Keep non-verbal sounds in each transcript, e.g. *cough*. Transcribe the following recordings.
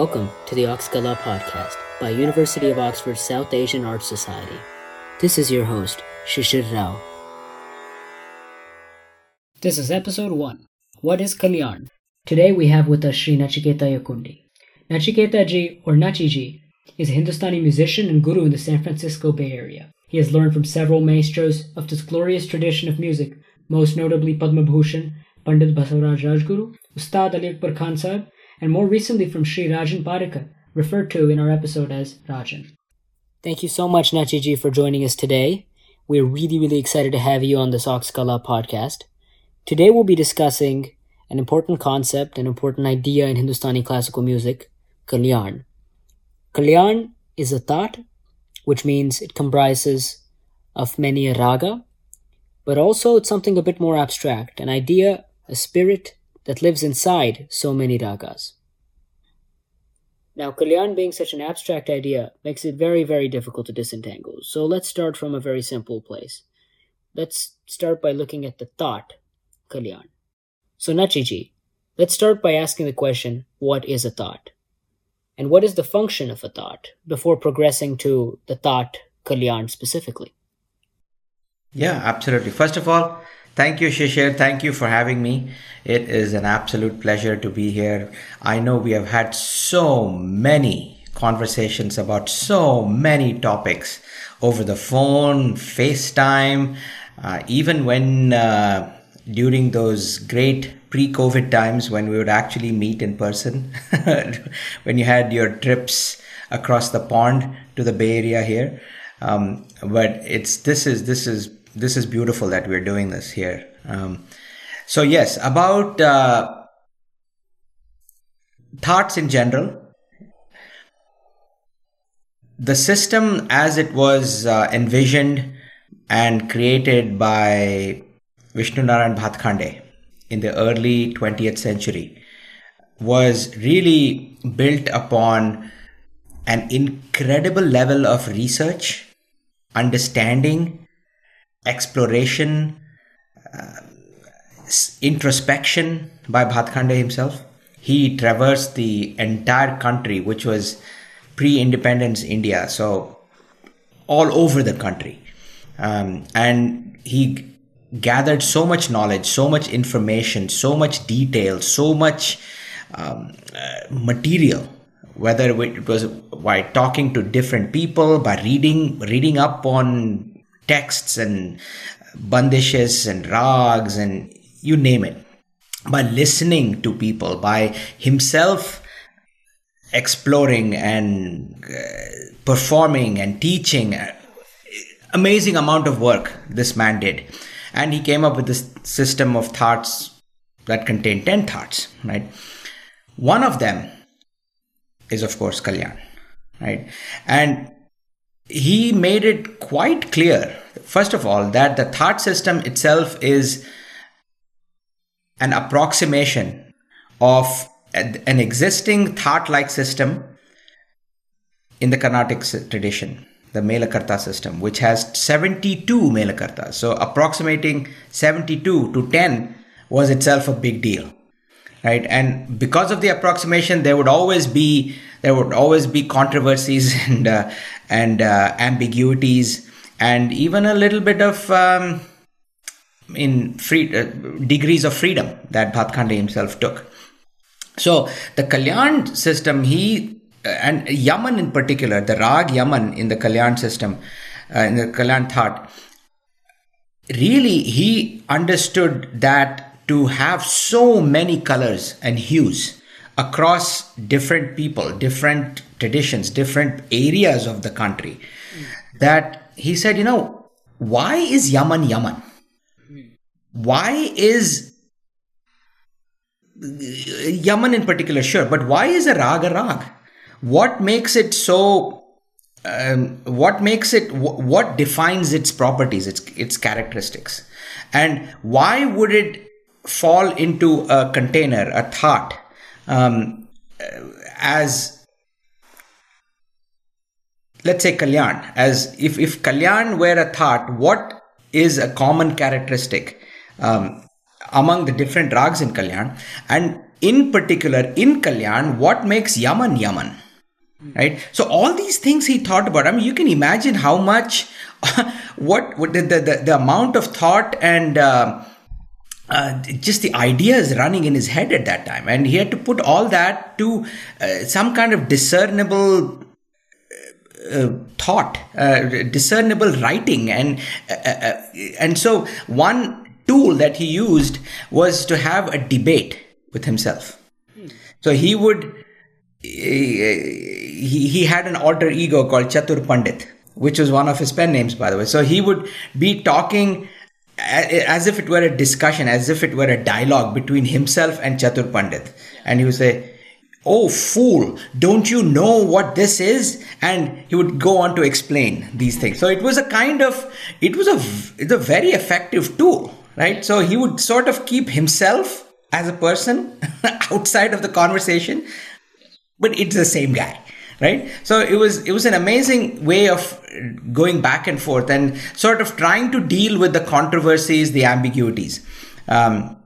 Welcome to the Oxkala podcast by University of Oxford South Asian Arts Society. This is your host, Shishir Rao. This is episode 1. What is Kalyan? Today we have with us Sri Nachiketa Yakkundi. Nachiketa ji, or Nachi ji, is a Hindustani musician and guru in the San Francisco Bay Area. He has learned from several maestros of this glorious tradition of music, most notably Padma Bhushan, Pandit Basavaraj Rajguru, Ustad Ali Khan Sahib, and more recently from Sri Rajan Parrikar, referred to in our episode as Rajan. Thank you so much, Nachiji, for joining us today. We're really, really excited to have you on this Oxkala podcast. Today we'll be discussing an important concept, an important idea in Hindustani classical music, Kalyan. Kalyan is a thought, which means it comprises of many a raga, but also it's something a bit more abstract, an idea, a spirit that lives inside so many ragas. Now, Kalyan being such an abstract idea makes it very, very difficult to disentangle. So let's start from a very simple place. Let's start by looking at the thought, Kalyan. So, Nachiji, let's start by asking the question what is a thought? And what is the function of a thought before progressing to the thought, Kalyan specifically? Yeah, absolutely. First of all, Thank you, Shishir. Thank you for having me. It is an absolute pleasure to be here. I know we have had so many conversations about so many topics over the phone, FaceTime, uh, even when uh, during those great pre COVID times when we would actually meet in person, *laughs* when you had your trips across the pond to the Bay Area here. Um, but it's this is this is this is beautiful that we're doing this here. Um, so yes, about uh, thoughts in general. The system as it was uh, envisioned and created by Vishnu Narayan Bhatkhande in the early 20th century was really built upon an incredible level of research, understanding, exploration, uh, introspection by Bhatkhande himself. He traversed the entire country, which was pre independence India, so all over the country. Um, and he gathered so much knowledge, so much information, so much detail, so much um, uh, material whether it was by talking to different people by reading reading up on texts and bandishes and rags and you name it. By listening to people by himself exploring and uh, performing and teaching uh, amazing amount of work this man did. And he came up with this system of thoughts that contain 10 thoughts right? One of them is of course kalyan right? And he made it quite clear, first of all, that the thought system itself is an approximation of an existing thought like system in the Carnatic tradition, the Melakarta system, which has 72 Melakartas. So approximating 72 to 10 was itself a big deal right and because of the approximation there would always be there would always be controversies *laughs* and uh, and uh, ambiguities and even a little bit of um, in free uh, degrees of freedom that Bhatkhande himself took. So the kalyan system he uh, and yaman in particular the rag yaman in the kalyan system uh, in the kalyan thought really he understood that to have so many colors and hues across different people, different traditions, different areas of the country, that he said, you know, why is Yaman Yaman? Why is Yaman in particular, sure, but why is a rag a rag? What makes it so? Um, what makes it? What defines its properties, its its characteristics, and why would it fall into a container, a thought, um, as let's say kalyan as if if kalyan were a thought what is a common characteristic um, among the different rags in kalyan and in particular in Kalyan, what makes Yaman Yaman? Right. So all these things he thought about. I mean, you can imagine how much, *laughs* what, what the, the, the amount of thought and uh, uh, just the ideas running in his head at that time, and he had to put all that to uh, some kind of discernible uh, thought, uh, discernible writing, and uh, uh, and so one tool that he used was to have a debate with himself. So he would he, he had an alter ego called Chatur Pandit, which was one of his pen names, by the way. So he would be talking as if it were a discussion, as if it were a dialogue between himself and Chatur Pandit. And he would say, Oh, fool, don't you know what this is? And he would go on to explain these things. So it was a kind of, it was a, it's a very effective tool, right? So he would sort of keep himself as a person *laughs* outside of the conversation, but it's the same guy right? So it was it was an amazing way of going back and forth and sort of trying to deal with the controversies the ambiguities. Um,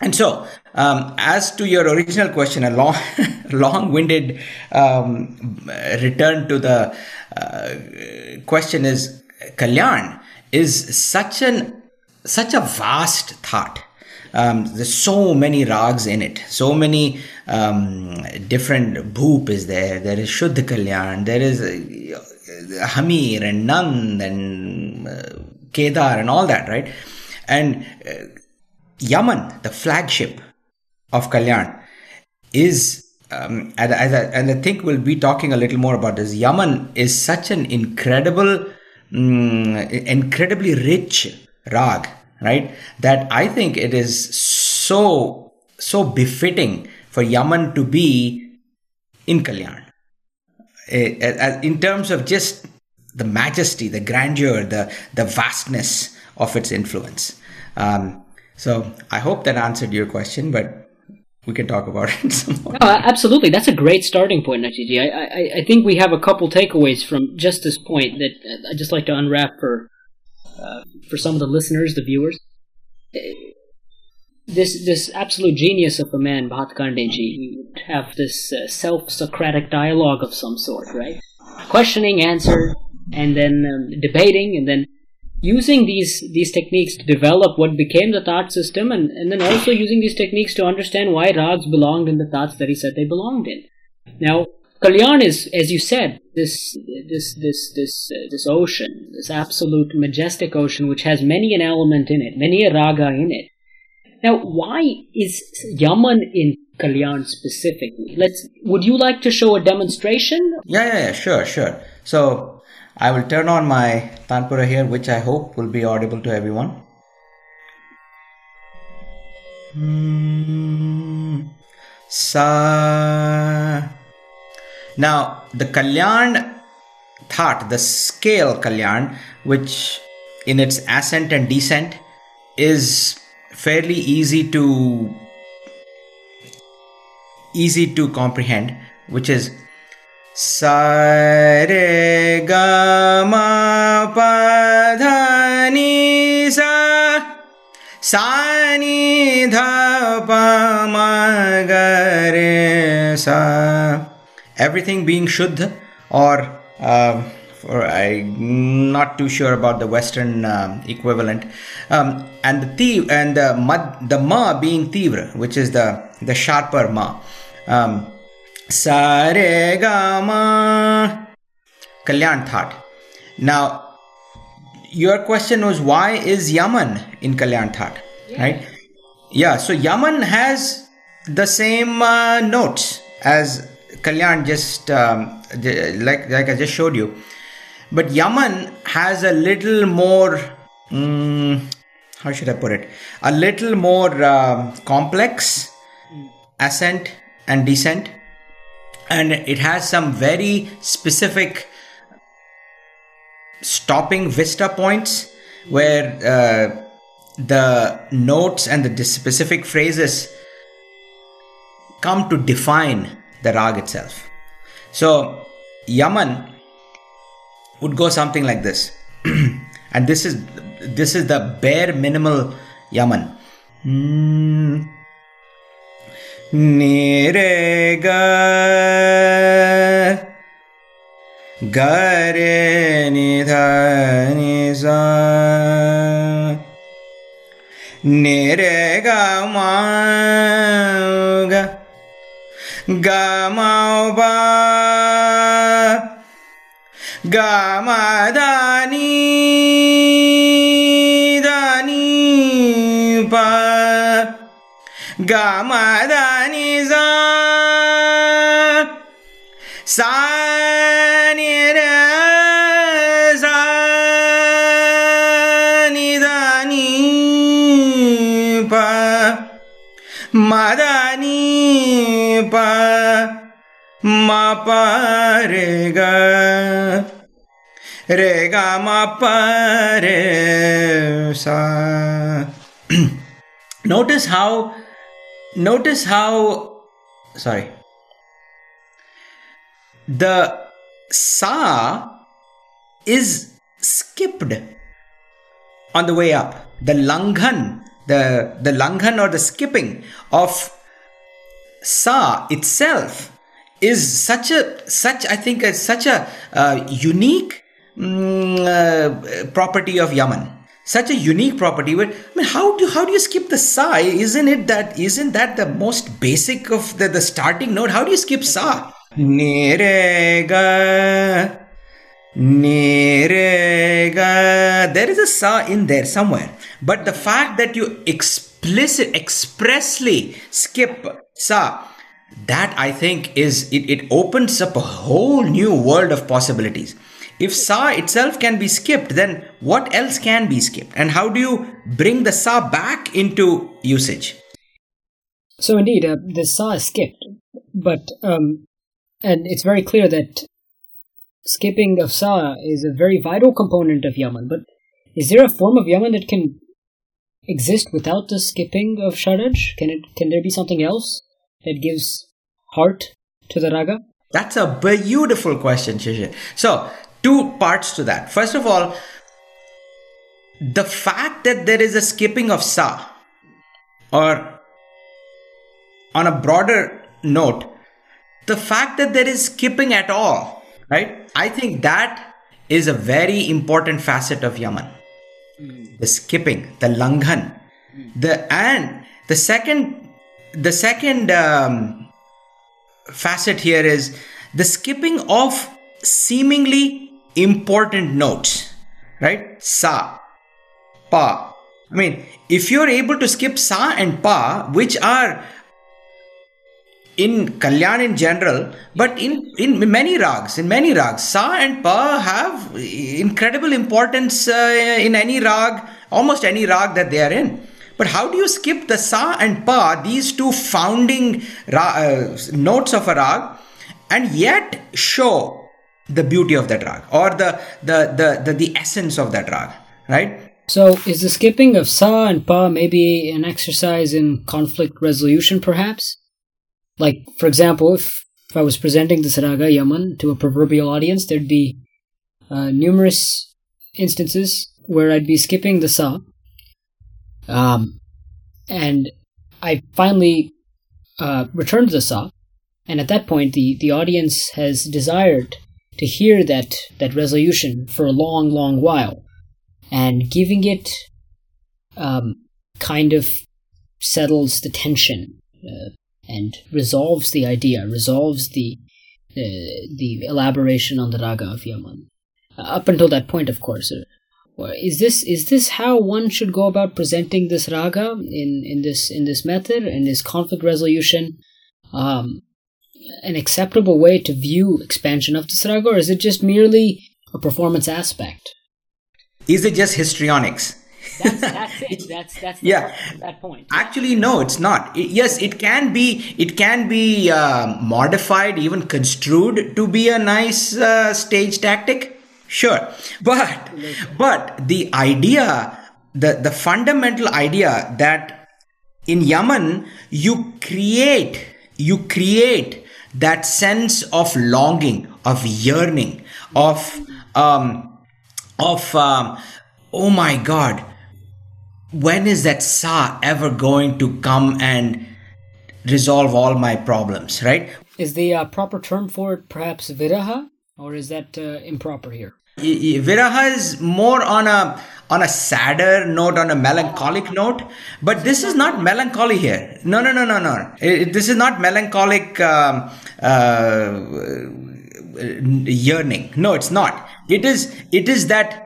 and so um, as to your original question a long *laughs* long-winded um, return to the uh, question is kalyan is such an such a vast thought um, there's so many rags in it. So many um, different bhoop is there. There is shuddha kalyan. There is uh, hamir and nand and uh, kedar and all that right? And uh, yaman the flagship of kalyan is um, and, and, I think we'll be talking a little more about this. Yaman is such an incredible, um, incredibly rich rag right? That I think it is so, so befitting for Yaman to be in Kalyan. Eh, eh, in terms of just the majesty, the grandeur, the, the vastness of its influence. Um, so I hope that answered your question, but we can talk about *laughs* it some more. Absolutely. That's a great starting point, Nachiji. I, I, I think we have a couple takeaways from just this point that uh, I'd just like to unwrap for uh, for some of the listeners, the viewers. This this absolute genius of a man, Bhatkhandeji, would have this uh, self-Socratic dialogue of some sort, right? Questioning, answer, and then um, debating, and then using these these techniques to develop what became the thought system, and, and then also using these techniques to understand why rags belonged in the thoughts that he said they belonged in. Now, Kalyan is, as you said, this this this this uh, this ocean, this absolute majestic ocean, which has many an element in it, many a raga in it. Now, why is Yaman in Kalyan specifically? Let's. Would you like to show a demonstration? Yeah, yeah, yeah. Sure, sure. So I will turn on my Tanpura here, which I hope will be audible to everyone. Hmm. Sa now, the Kalyan thought, the scale Kalyan, which in its ascent and descent is fairly easy to easy to comprehend, which is Sare Gama Padhani Sa Sani Dha Pa Ma Gare Sa everything being Shuddha or uh, or I'm not too sure about the Western uh, equivalent, um, and the tiv and the mad, the ma being tivra, which is the the sharper ma. Um, Sare ma Kalyan thought. Now, your question was why is Yaman in Kalyan thought, yeah. right? Yeah, so Yaman has the same uh, notes as Kalyan just um, like like I just showed you, but Yaman has a little more. Um, how should I put it? A little more uh, complex ascent and descent, and it has some very specific stopping vista points where uh, the notes and the specific phrases come to define the rag itself. So Yaman would go something like this, *clears throat* and this is this is the bare minimal Yaman. Mm. Nire ga Gare ni dha ni ma गाव गा दा प। गमदानि गानि जा। सा। Pa ma pa re ga re ga ma pa re sa notice how notice how sorry. The sa is skipped on the way up. The langhan the the langhan or the skipping of sa itself is such a such i think a, such a uh, unique mm, uh, property of yaman. Such a unique property. But i mean how do how do you skip the sa? Isn't it that isn't that the most basic of the, the starting note? How do you skip sa? Nirega Nirega There is a sa in there somewhere. But the fact that you explicit expressly skip sa that I think is it, it opens up a whole new world of possibilities. If sa itself can be skipped, then what else can be skipped? And how do you bring the sa back into usage? So indeed, uh, the sa is skipped, but um, and it's very clear that skipping of sa is a very vital component of yaman. But is there a form of yaman that can exist without the skipping of sharaj? Can it? Can there be something else that gives heart to the raga? That's a beautiful question, Shishir. So, two parts to that. First of all, the fact that there is a skipping of sa, or on a broader note, the fact that there is skipping at all, right? I think that is a very important facet of Yaman. The skipping, the langhan, the and the second, the second um, facet here is the skipping of seemingly important notes, right? Sa, pa. I mean, if you're able to skip sa and pa, which are in Kalyan in general, but in, in many rags, in many rags, Sa and Pa have incredible importance uh, in any rag, almost any rag that they are in. But how do you skip the Sa and Pa, these two founding ra- uh, notes of a rag, and yet show the beauty of that rag or the, the, the, the, the essence of that rag, right? So, is the skipping of Sa and Pa maybe an exercise in conflict resolution, perhaps? Like, for example, if, if I was presenting the Saraga Yaman to a proverbial audience, there'd be uh, numerous instances where I'd be skipping the Sa. Um, and I finally uh, returned the Sa, and at that point, the, the audience has desired to hear that, that resolution for a long, long while. And giving it um, kind of settles the tension. Uh, and resolves the idea, resolves the uh, the elaboration on the raga of Yaman. Uh, up until that point, of course, uh, is this is this how one should go about presenting this raga in, in this in this method and is conflict resolution um, an acceptable way to view expansion of this raga, or is it just merely a performance aspect? Is it just histrionics? That's, *laughs* that's it. That's that's yeah. Point, that point. Actually, no, it's not. It, yes, it can be. It can be uh, modified, even construed to be a nice uh, stage tactic. Sure, but but the idea, the the fundamental idea that in Yaman you create you create that sense of longing, of yearning, of um, of um, oh my God when is that sa ever going to come and resolve all my problems, right? Is the uh, proper term for it perhaps viraha, or is that uh, improper here? Viraha is more on a on a sadder note, on a melancholic note. But this is not melancholy here. No, no, no, no, no. It, this is not melancholic um, uh, yearning. No, it's not. It is. It is that.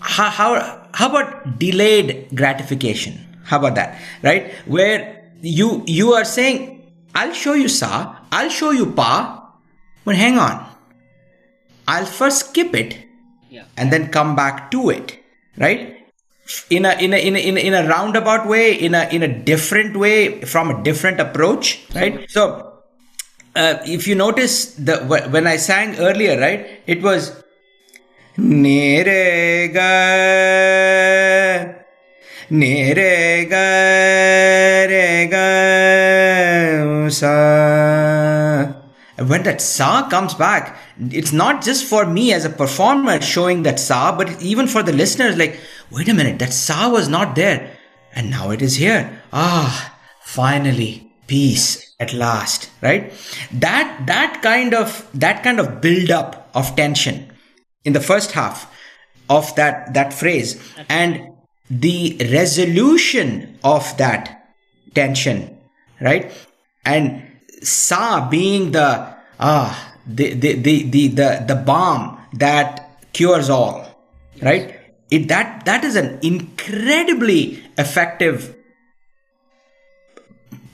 How, how how about delayed gratification? How about that? Right, where you you are saying, "I'll show you sa, I'll show you pa," but hang on I'll first skip it yeah. and then come back to it, right? In a, in a in a in a in a roundabout way, in a in a different way, from a different approach, right? So, uh, if you notice the when I sang earlier, right, it was Nerega Nerega Rega Sa when that sa comes back, it's not just for me as a performer showing that sa, but even for the listeners, like, wait a minute, that sa was not there. And now it is here. Ah, finally, peace at last, right? That, that kind of, that kind of build up of tension in the first half of that, that phrase. And the resolution of that tension, right? And sa being the ah the the the the the, the balm that cures all right? It that that is an incredibly effective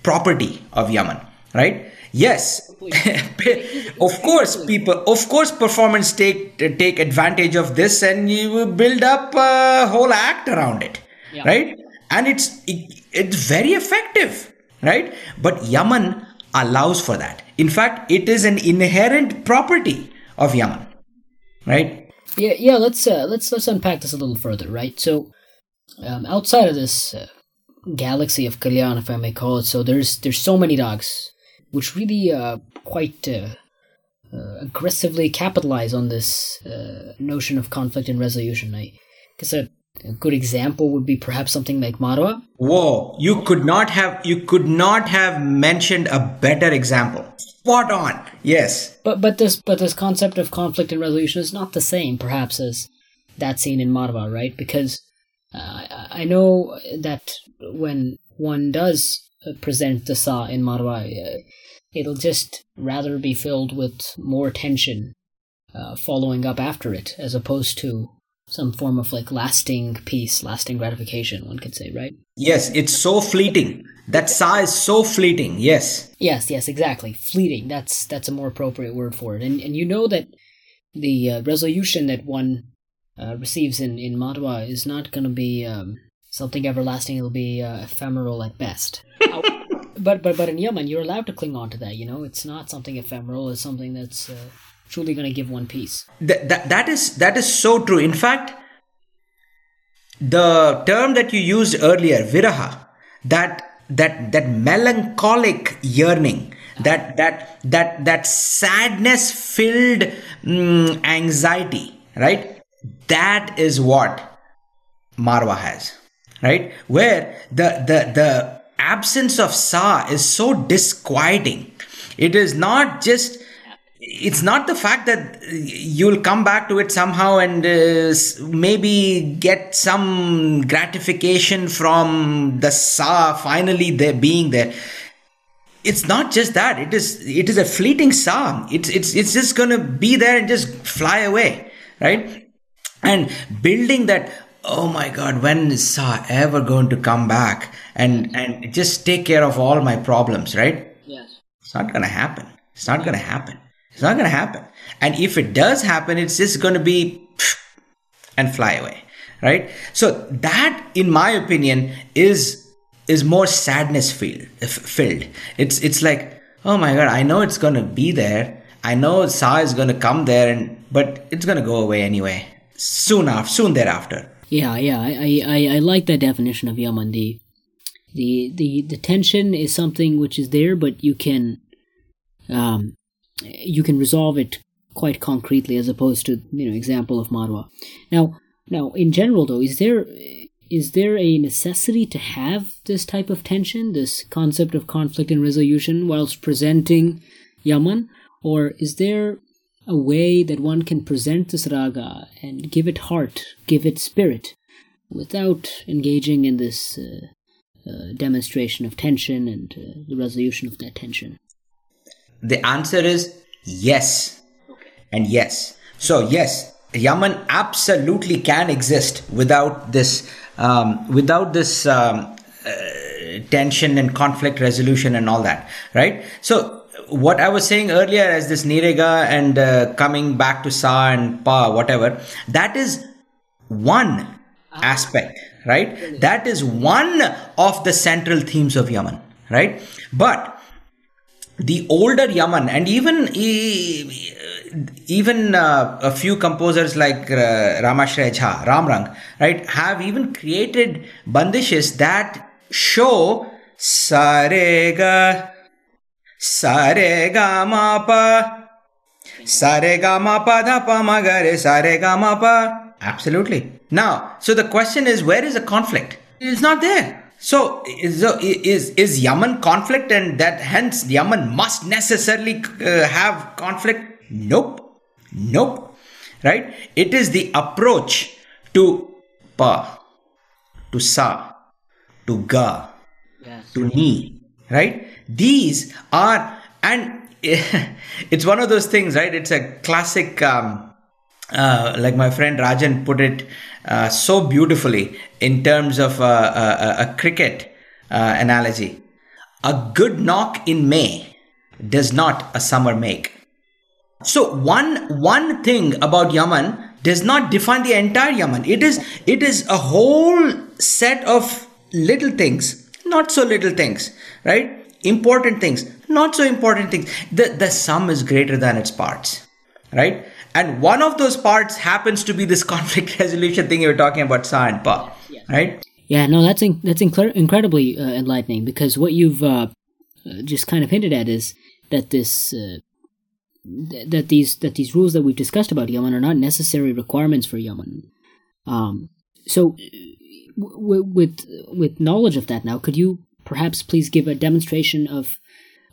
property of yaman right yes *laughs* of course people of course performance take take advantage of this and you build up a whole act around it yeah. right and it's it, it's very effective right but yaman allows for that. In fact, it is an inherent property of Yaman, right? Yeah, yeah. Let's uh, let's let's unpack this a little further, right? So, um, outside of this uh, galaxy of Kalyan, if I may call it so, there's there's so many dogs which really uh, quite uh, uh, aggressively capitalize on this uh, notion of conflict and resolution. I guess a a good example would be perhaps something like Marwa. Whoa, you could not have you could not have mentioned a better example. Spot on. Yes. But but this but this concept of conflict and resolution is not the same perhaps as that scene in Marwa, right? Because uh, I know that when one does present the Sa in Marwa, uh, it'll just rather be filled with more tension uh, following up after it, as opposed to some form of like lasting peace, lasting gratification, one could say, right? Yes, it's so fleeting. That sa is so fleeting. Yes. Yes, yes, exactly. Fleeting. That's that's a more appropriate word for it. And and you know that the uh, resolution that one uh, receives in in Marwa is not going to be um, something everlasting. It'll be uh, ephemeral at best. *laughs* but but but in Yaman, you're allowed to cling on to that. You know, it's not something ephemeral. It's something that's uh, truly going to give one peace. That, that, that is that is so true. In fact, the term that you used earlier, viraha, that that that melancholic yearning, that that that that sadness filled mm, anxiety, right? That is what Marwa has, right? Where the the the absence of sa is so disquieting. It is not just it's not the fact that you'll come back to it somehow and uh, maybe get some gratification from the sa finally there being there it's not just that it is it is a fleeting sa it's it's it's just going to be there and just fly away right and building that oh my god when is sa ever going to come back and and just take care of all my problems right yes it's not going to happen it's not going to happen it's not going to happen. And if it does happen, it's just going to be and fly away, right? So that, in my opinion, is is more sadness filled. Filled. It's it's like, oh my god, I know it's going to be there. I know Sa is going to come there, and but it's going to go away anyway. Soon after, soon thereafter. Yeah, yeah, I, I, I like that definition of Yaman. The, the, the, the tension is something which is there, but you can, um, you can resolve it quite concretely as opposed to you know example of marwa now now in general though is there is there a necessity to have this type of tension, this concept of conflict and resolution, whilst presenting Yaman? Or is there a way that one can present this raga and give it heart, give it spirit, without engaging in this uh, uh, demonstration of tension and uh, the resolution of that tension? The answer is yes. And yes. So, yes, Yaman absolutely can exist without this, um, without this um, uh, tension and conflict resolution and all that, right? So, what I was saying earlier as this nirega and uh, coming back to sa and pa, whatever, that is one aspect, right? That is one of the central themes of Yaman, right? But the older Yaman and even even uh, a few composers like uh, Ramashray Jha, Ramrang, right, have even created bandishes that show Sarega, Sarega Mapa, Sarega Mapa da pa magare, Sarega Mapa. Absolutely. Now, so the question is, where is the conflict? It's not there. So is, is is Yaman conflict, and that hence Yaman must necessarily uh, have conflict? Nope, nope. Right? It is the approach to pa, to sa, to ga, yes. to ni. Right? These are and *laughs* it's one of those things, right? It's a classic. Um, uh, like my friend Rajan put it uh, so beautifully in terms of uh, uh, a, a cricket uh, analogy. A good knock in May does not a summer make. So one one thing about Yaman does not define the entire Yaman. It is it is a whole set of little things, not so little things, right? Important things, not so important things. The the sum is greater than its parts, right? And one of those parts happens to be this *laughs* conflict resolution thing you were talking about, Sa and Pa, yeah. right? Yeah, no, that's in, that's inc- incredibly uh, enlightening because what you've uh, uh, just kind of hinted at is that this uh, th- that these that these rules that we've discussed about Yaman are not necessary requirements for Yaman. Um, so, w- with with knowledge of that now, could you perhaps please give a demonstration of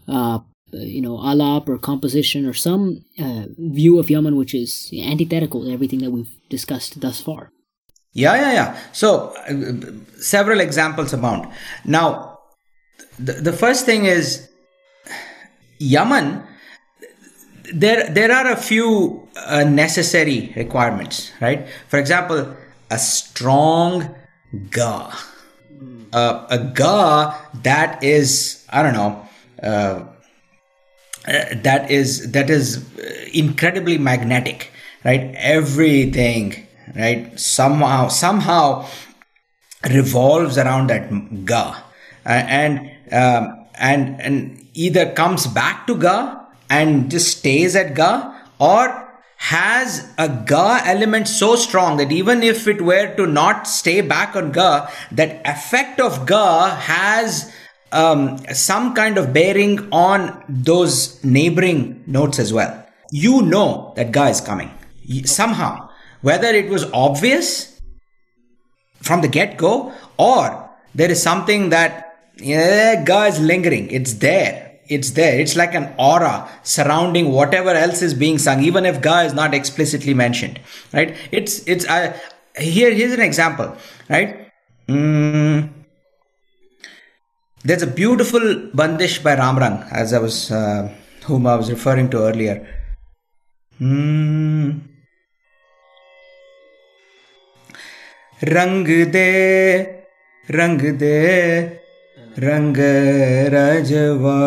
uh, you know, alap or composition or some uh, view of Yaman which is antithetical to everything that we've discussed thus far. Yeah, yeah, yeah. So, uh, several examples abound. Now, the, the first thing is Yaman. There, there are a few uh, necessary requirements, right? For example, a strong ga, uh, a ga that is, I don't know, uh, uh, that is that is uh, incredibly magnetic right? Everything right? Somehow somehow revolves around that ga. Uh, and um, and and either comes back to ga and just stays at ga or has a ga element so strong that even if it were to not stay back on ga that effect of ga has um, some kind of bearing on those neighboring notes as well. You know that ga is coming somehow, whether it was obvious from the get go or there is something that yeah, ga is lingering. It's there It's there. It's like an aura surrounding whatever else is being sung, even if ga is not explicitly mentioned. Right? It's it's. Uh, here here's an example. Right. Mm, there's a beautiful bandish by Ramrang, as I was, uh, whom I was referring to earlier. Hmm. रंग दे रंग दे रंग रजवा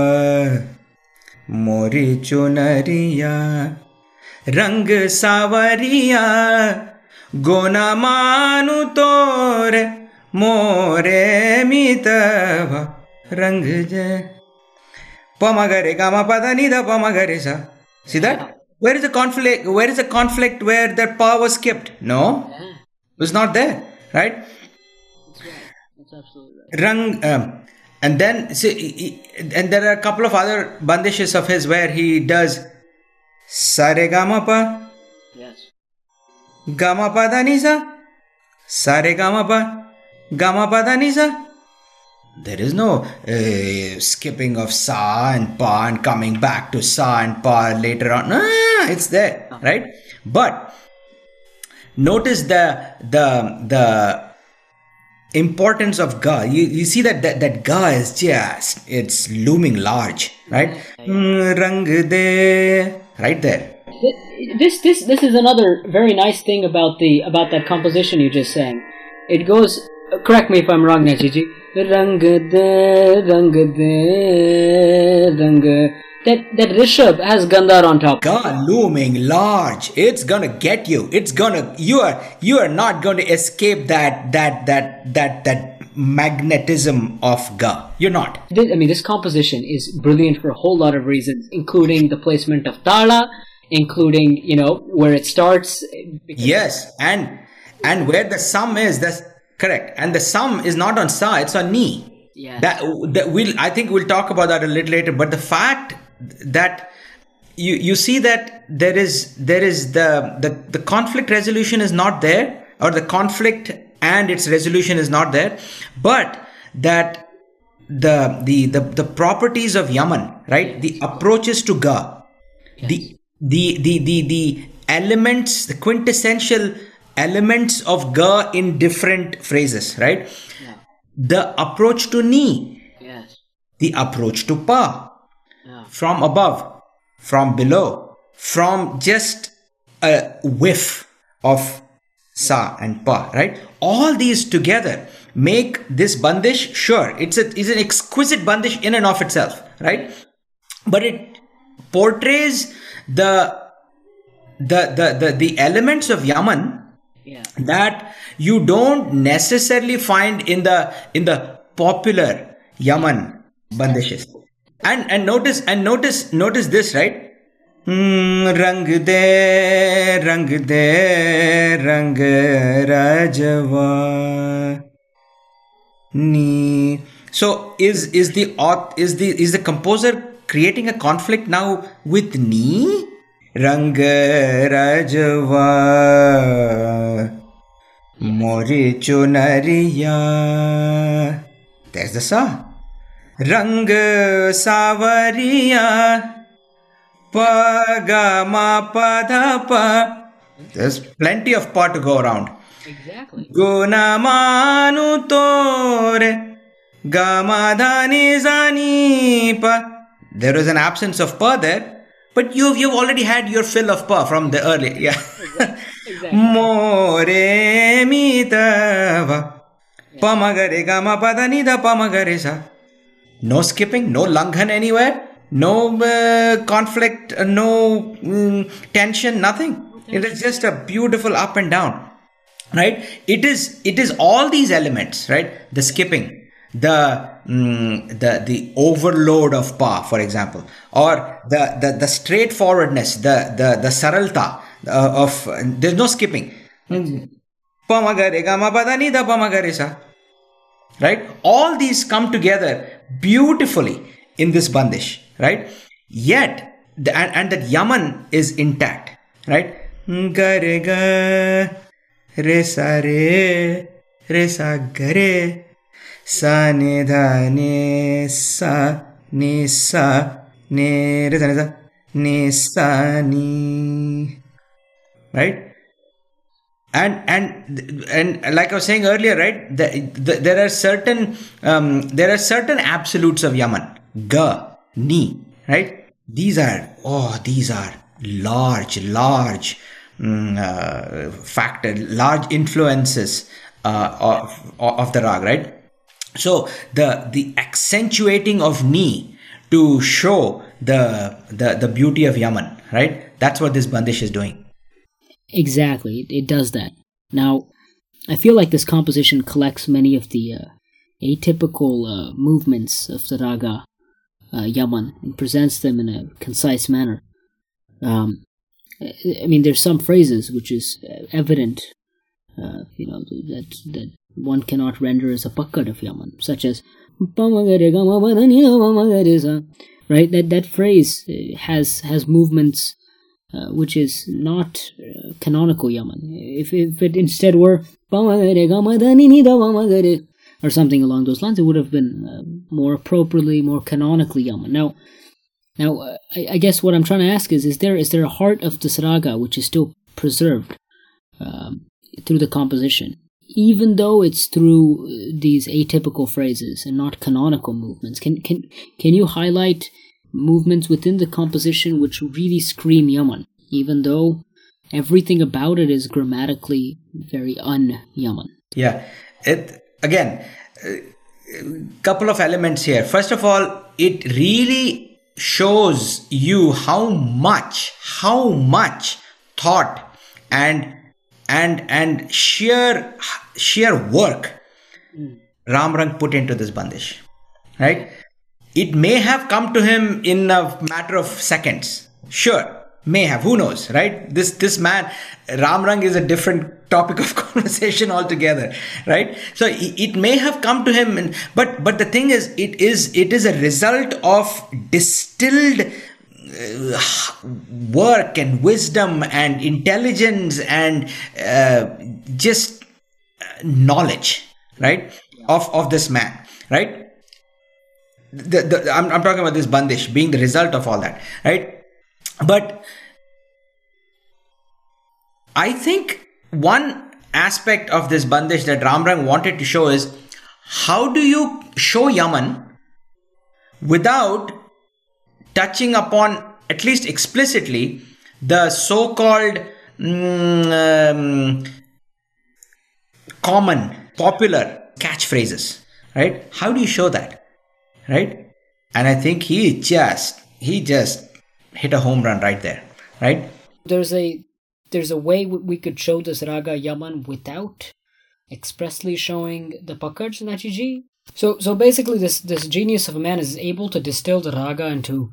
मोरी चुनरिया रंग सावरिया gonna मानु तोर मोरे मित रंग जय पमगरे का पता नहीं था पमगरे सा। सीधा where is the conflict where is a conflict where the power skipped no is not there right wrong and then see and there are a couple of other bandishes of his where he does sare gama pa yes gama pada nisa sare gama pa Gama Padanisa. There is no uh, skipping of Sa and Pa and coming back to Sa and Pa later on. No, it's there, right? But notice the the the importance of ga you, you see that, that that ga is just it's looming large right? Mm, rang de right there. This this this is another very nice thing about the about that composition you just sang. It goes correct me if i'm wrong Nachiji. rang de rang de rang that that Rishabh has Gandhar on top. God looming large. It's gonna get you. It's gonna you are you are not going to escape that that that that that magnetism of Ga. You're not. I mean, this composition is brilliant for a whole lot of reasons, including the placement of Tala, including you know where it starts. Yes, and and where the sum is. That's correct. And the sum is not on Sa. It's on Ni. Yeah. That that we'll. I think we'll talk about that a little later. But the fact that you you see that there is there is the, the the conflict resolution is not there or the conflict and its resolution is not there but that the the the, the properties of yaman right? The approaches to ga yes. the the the the the elements the quintessential elements of ga in different phrases right? Yeah. the approach to ni. Yes. The approach to pa from above, from below, from just a whiff of sa and pa, right? All these together make this bandish, sure, it's, a, it's an exquisite bandish in and of itself, right? But it portrays the the the the, the elements of Yaman yeah. that you don't necessarily find in the in the popular Yaman bandishes and and notice and notice notice this right रंग दे रंग दे रंग राजवा ni so is is the is the is the composer creating a conflict now with ni rang rajwa more chunariya there's the song रंग सावरिया प ग म प ध प there's plenty of pot to go around exactly guna manu tore ga ma dha ni za ni pa there is an absence of pa there but you've you've already had your fill of pa from the earlier yeah exactly. more mi ta va pa ma ga ga ma pa da ni da pa ma ga re sa no skipping, no langhan anywhere, no uh, conflict, uh, no um, tension, nothing. It is just a beautiful up and down, right? It is it is all these elements, right? The skipping, the um, the the overload of pa, for example, or the the, the straightforwardness, the the the saralta uh, of uh, there's no skipping. Pamagare Right? All these come together beautifully in this bandish, right? Yet, the, and, and that Yaman is intact, right? Gare ga, re sa re, re sa ne dha ne sa, ne sa, ne re sa ne sa, ne sa ni. Right? And and and like I was saying earlier, right? The, the, there are certain um, there are certain absolutes of Yaman, ga, ni, right? These are oh, these are large, large um, uh, factor, large influences uh, of of the rag, right? So the the accentuating of ni to show the the the beauty of Yaman, right? That's what this bandish is doing. Exactly, it, does that. Now, I feel like this composition collects many of the uh, atypical uh, movements of the raga uh, Yaman and presents them in a concise manner. Um, I mean, there's some phrases which is uh, evident, uh, you know, that that one cannot render as a pakkad of Yaman, such as right. That that phrase uh, has has movements uh, which is not uh, canonical Yaman. If, if it instead were or something along those lines, it would have been uh, more appropriately, more canonically Yaman. Now, now uh, I, I, guess what I'm trying to ask is: is there is there a heart of the raga which is still preserved um, through the composition, even though it's through uh, these atypical phrases and not canonical movements? Can can can you highlight movements within the composition which really scream Yaman, even though everything about it is grammatically very un-Yaman? Yeah, it again, a couple of elements here. First of all, it really shows you how much, how much thought and and and sheer sheer work mm. Ramrang put into this bandish, right? It may have come to him in a matter of seconds. Sure, may have who knows right? This this man ramrang is a different topic of *laughs* conversation altogether right? So it may have come to him and, but but the thing is it is it is a result of distilled uh, work and wisdom and intelligence and uh, just knowledge right of of this man right the, the, I'm, I'm talking about this bandish being the result of all that right but I think one aspect of this bandish that Ramrang wanted to show is how do you show Yaman without touching upon, at least explicitly, the so called mm, um, common, popular catchphrases, right? How do you show that, right? And I think he just, he just hit a home run right there, right? There's a there's a way we could show this raga Yaman without expressly showing the Pakads Nachiji. So so basically, this this genius of a man is able to distill the raga into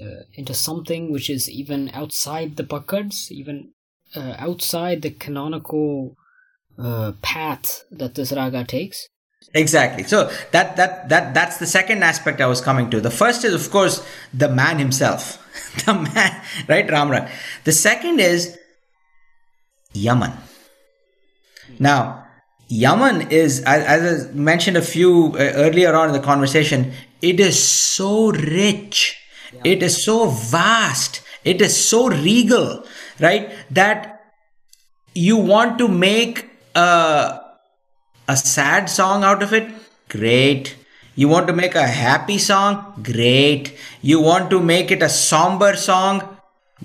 uh, into something which is even outside the Pakads, even uh, outside the canonical uh, path that this raga takes. Exactly. So that that that that's the second aspect I was coming to. The first is of course the man himself. *laughs* the man, right, Ramra. The second is Yaman. Now, Yaman is, as I mentioned a few uh, earlier on in the conversation, it is so rich, yeah. it is so vast, it is so regal, right? That you want to make a, a sad song out of it? Great. You want to make a happy song? Great. You want to make it a somber song?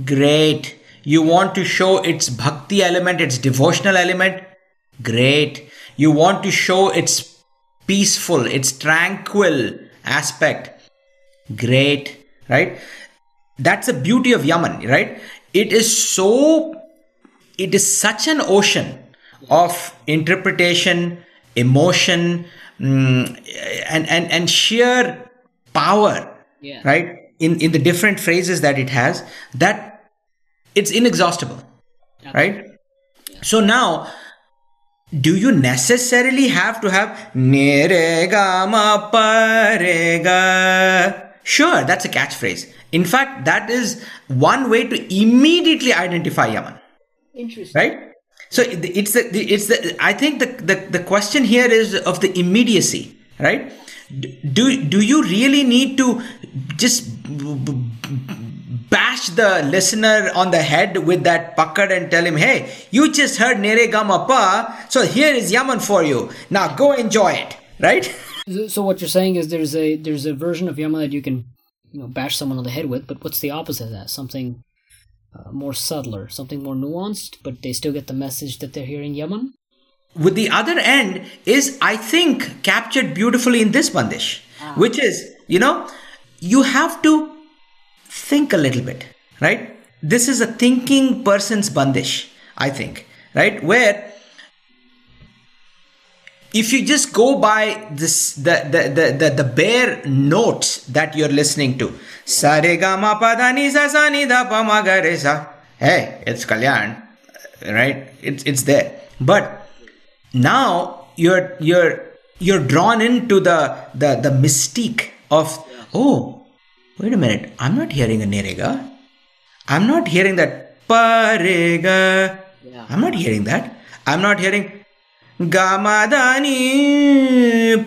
Great. You want to show its bhakti element, its devotional element? Great. You want to show its peaceful, its tranquil aspect? Great. Right? That's the beauty of Yaman, right? It is so, it is such an ocean of interpretation, emotion, mm, and, and, and sheer power, yeah. right? In, in the different phrases that it has, that it's inexhaustible right? So now do you necessarily have to have nerega parega sure that's a catchphrase. In fact that is one way to immediately identify yaman. Interesting. Right so it's the it's the i think the, the the question here is of the immediacy right do do you really need to just bash the listener on the head with that pakad and tell him, hey, you just heard Nere Gama Pa, so here is Yaman for you. Now go enjoy it, right? *laughs* So what you're saying is there's a there's a version of Yaman that you can you know bash someone on the head with, but what's the opposite of that? Something uh, more subtler, something more nuanced, but they still get the message that they're hearing Yaman. With the other end is, I think, captured beautifully in this bandish, ah. which is, you know, you have to think a little bit, right? This is a thinking person's bandish, I think, right? Where if you just go by this the the the, the, the bare notes that you're listening to hey it's kalyan right it's it's there but now you're you're you're drawn into the the the mystique of oh wait a minute, I'm not hearing a Nerega. I'm not hearing that parega. Yeah. I'm not hearing that. I'm not hearing gamadani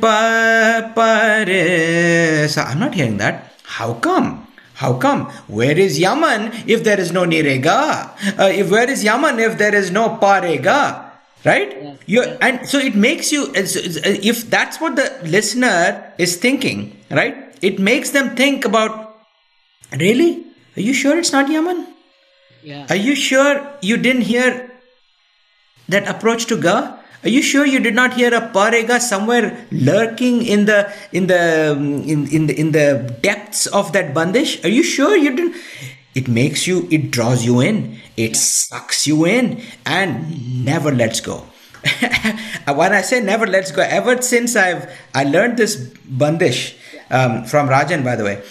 pa pare. So I'm not hearing that. How come? How come? Where is Yaman if there is no nirega? Uh, if where is Yaman if there is no parega? Right? Yeah. You and so it makes you. it's- If that's what the listener is thinking, right? It makes them think about. Really? Are you sure it's not Yaman? Yeah. Are you sure you didn't hear that approach to Ga? Are you sure you did not hear a parega somewhere lurking in the in the um, in, in the in the depths of that bandish? Are you sure you didn't? It makes you, it draws you in, it sucks you in, and never lets go. *laughs* when I say never lets go, ever since I've I learned this bandish um, from Rajan, by the way,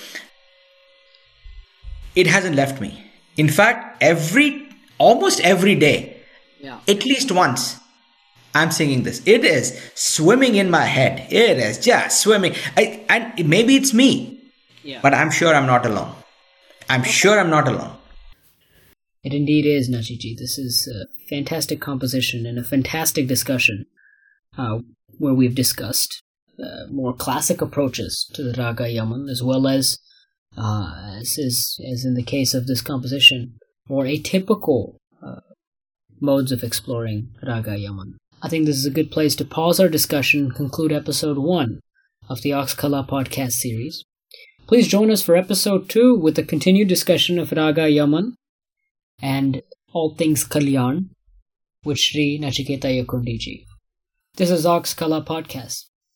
it hasn't left me. In fact, every almost every day, Yeah. at least once, I'm singing this. It is swimming in my head. It is just swimming. I, and maybe it's me, Yeah. but I'm sure I'm not alone. I'm sure I'm not alone. It indeed is, Nachiji. This is a fantastic composition and a fantastic discussion uh, where we've discussed uh, more classic approaches to the Raga Yaman, as well as, uh, as, is, as in the case of this composition, more atypical uh, modes of exploring Raga Yaman. I think this is a good place to pause our discussion and conclude episode 1 of the Oxkala podcast series. Please join us for episode 2 with the continued discussion of Raga Yaman and all things Kalyan with Sri Nachiketa Yakkundiji. This is Oxkala Podcast.